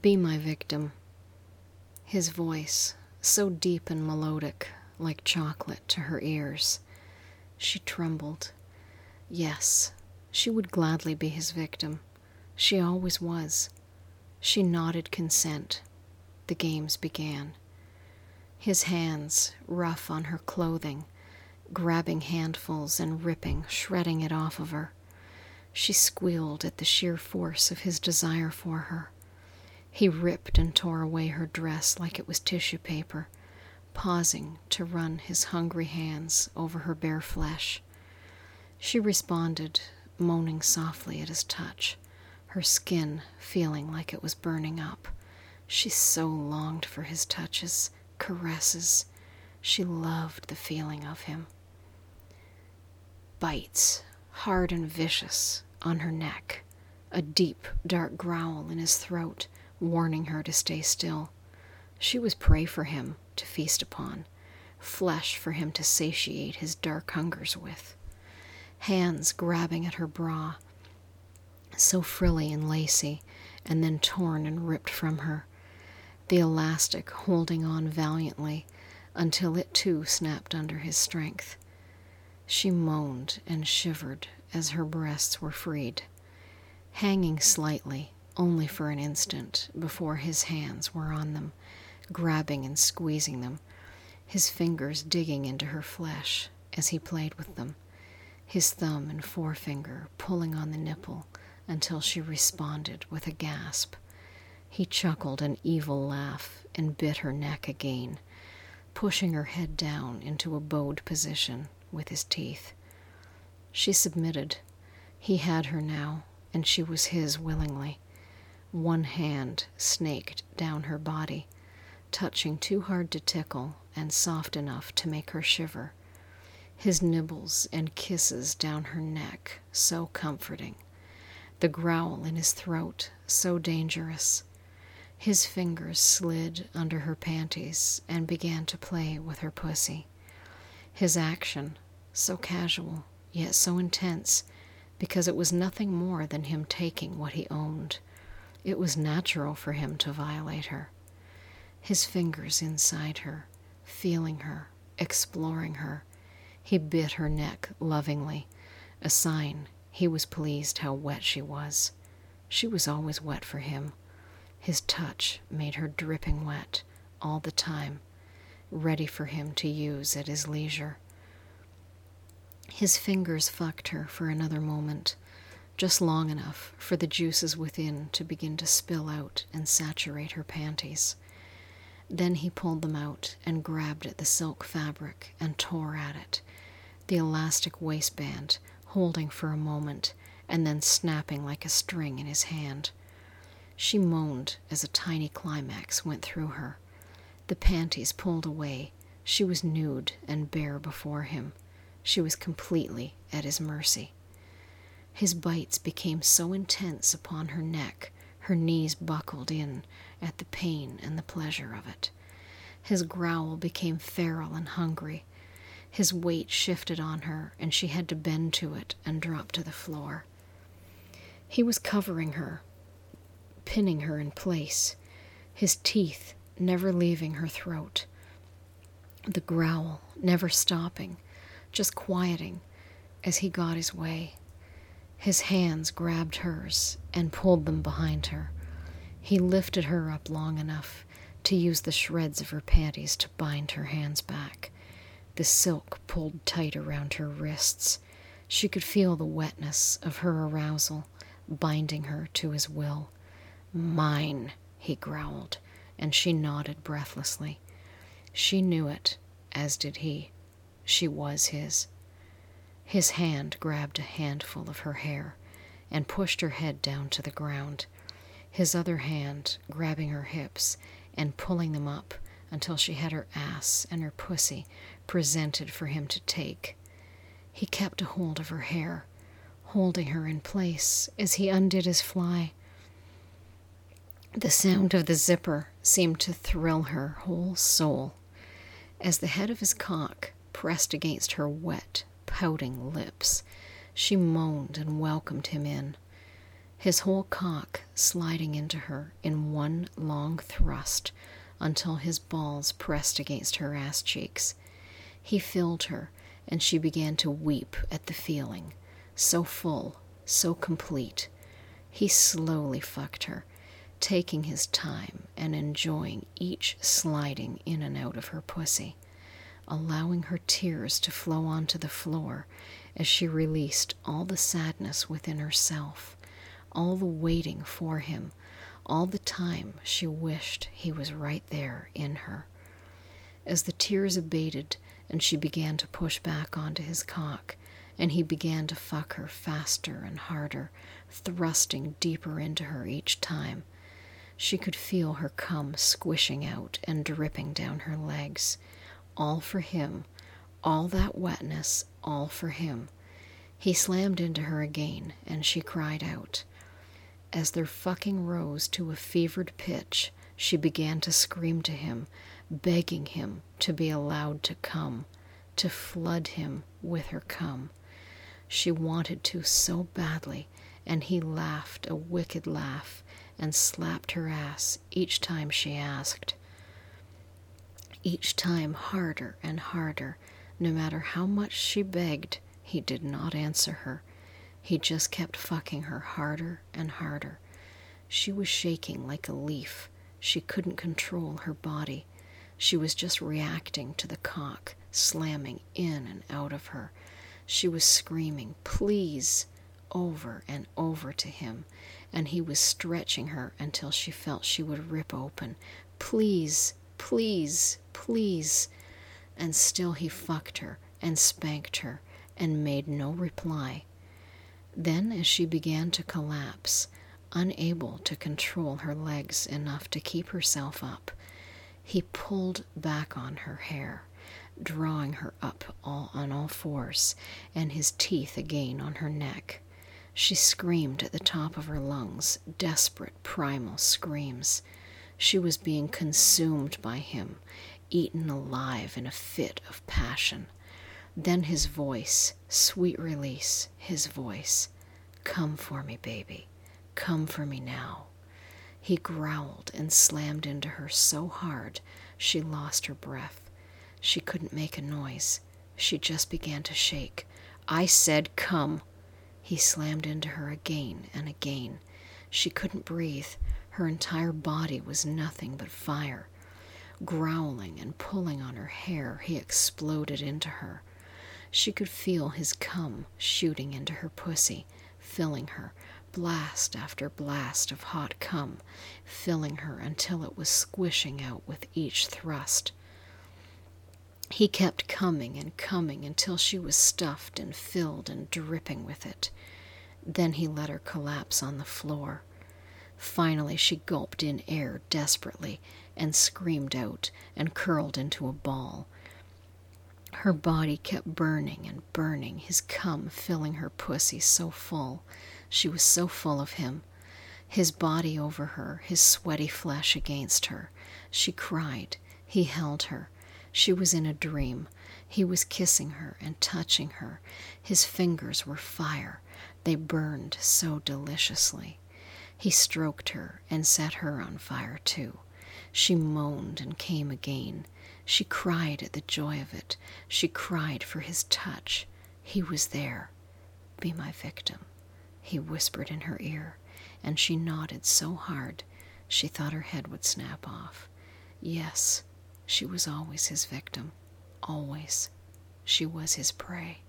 Be my victim. His voice, so deep and melodic, like chocolate to her ears. She trembled. Yes, she would gladly be his victim. She always was. She nodded consent. The games began. His hands, rough on her clothing, grabbing handfuls and ripping, shredding it off of her. She squealed at the sheer force of his desire for her. He ripped and tore away her dress like it was tissue paper, pausing to run his hungry hands over her bare flesh. She responded, moaning softly at his touch, her skin feeling like it was burning up. She so longed for his touches, caresses. She loved the feeling of him. Bites, hard and vicious, on her neck, a deep, dark growl in his throat warning her to stay still. She was prey for him to feast upon, flesh for him to satiate his dark hungers with. Hands grabbing at her bra, so frilly and lacy, and then torn and ripped from her. The elastic holding on valiantly until it too snapped under his strength. She moaned and shivered as her breasts were freed. Hanging slightly, only for an instant before his hands were on them, grabbing and squeezing them, his fingers digging into her flesh as he played with them, his thumb and forefinger pulling on the nipple until she responded with a gasp. He chuckled an evil laugh and bit her neck again, pushing her head down into a bowed position with his teeth. She submitted. He had her now, and she was his willingly. One hand snaked down her body, touching too hard to tickle and soft enough to make her shiver. His nibbles and kisses down her neck, so comforting. The growl in his throat, so dangerous. His fingers slid under her panties and began to play with her pussy. His action, so casual, yet so intense, because it was nothing more than him taking what he owned. It was natural for him to violate her. His fingers inside her, feeling her, exploring her. He bit her neck lovingly, a sign he was pleased how wet she was. She was always wet for him. His touch made her dripping wet all the time, ready for him to use at his leisure. His fingers fucked her for another moment, just long enough for the juices within to begin to spill out and saturate her panties. Then he pulled them out and grabbed at the silk fabric and tore at it, the elastic waistband holding for a moment and then snapping like a string in his hand. She moaned as a tiny climax went through her. The panties pulled away. She was nude and bare before him. She was completely at his mercy. His bites became so intense upon her neck, her knees buckled in at the pain and the pleasure of it. His growl became feral and hungry. His weight shifted on her, and she had to bend to it and drop to the floor. He was covering her, pinning her in place, his teeth never leaving her throat. The growl never stopping, just quieting as he got his way. His hands grabbed hers and pulled them behind her. He lifted her up long enough to use the shreds of her panties to bind her hands back. The silk pulled tight around her wrists. She could feel the wetness of her arousal binding her to his will. Mine, he growled, and she nodded breathlessly. She knew it, as did he. She was his. His hand grabbed a handful of her hair and pushed her head down to the ground, his other hand grabbing her hips and pulling them up until she had her ass and her pussy presented for him to take. He kept a hold of her hair, holding her in place as he undid his fly. The sound of the zipper seemed to thrill her whole soul as the head of his cock pressed against her wet, pouting lips. She moaned and welcomed him in. his whole cock sliding into her in one long thrust until his balls pressed against her ass cheeks. He filled her, and she began to weep at the feeling, so full, so complete. He slowly fucked her, taking his time and enjoying each sliding in and out of her pussy, allowing her tears to flow onto the floor as she released all the sadness within herself all the waiting for him, all the time she wished he was right there in her. As the tears abated and she began to push back onto his cock, and he began to fuck her faster and harder, thrusting deeper into her each time, she could feel her cum squishing out and dripping down her legs. All for him, all that wetness, all for him. He slammed into her again, and she cried out. As their fucking rose to a fevered pitch, she began to scream to him, begging him to be allowed to come, to flood him with her cum. She wanted to so badly, and he laughed a wicked laugh and slapped her ass each time she asked. Each time harder and harder, no matter how much she begged, he did not answer her. He just kept fucking her harder and harder. She was shaking like a leaf. She couldn't control her body. She was just reacting to the cock slamming in and out of her. She was screaming, please, over and over to him, and he was stretching her until she felt she would rip open. Please, please, please. And still he fucked her and spanked her and made no reply. Then, as she began to collapse, unable to control her legs enough to keep herself up, he pulled back on her hair, drawing her up all on all fours, and his teeth again on her neck. She screamed at the top of her lungs, desperate, primal screams. She was being consumed by him, eaten alive in a fit of passion. Then his voice, sweet release, his voice. Come for me, baby. Come for me now. He growled and slammed into her so hard she lost her breath. She couldn't make a noise. She just began to shake. I said, come. He slammed into her again and again. She couldn't breathe. Her entire body was nothing but fire. Growling and pulling on her hair, he exploded into her. She could feel his cum shooting into her pussy, filling her, blast after blast of hot cum, filling her until it was squishing out with each thrust. He kept coming and coming until she was stuffed and filled and dripping with it. Then he let her collapse on the floor. Finally, she gulped in air desperately and screamed out and curled into a ball. Her body kept burning and burning, his cum filling her pussy so full. She was so full of him. His body over her, his sweaty flesh against her. She cried. He held her. She was in a dream. He was kissing her and touching her. His fingers were fire. They burned so deliciously. He stroked her and set her on fire, too. She moaned and came again. She cried at the joy of it. She cried for his touch. He was there. Be my victim, he whispered in her ear, and she nodded so hard she thought her head would snap off. Yes, she was always his victim. Always. She was his prey.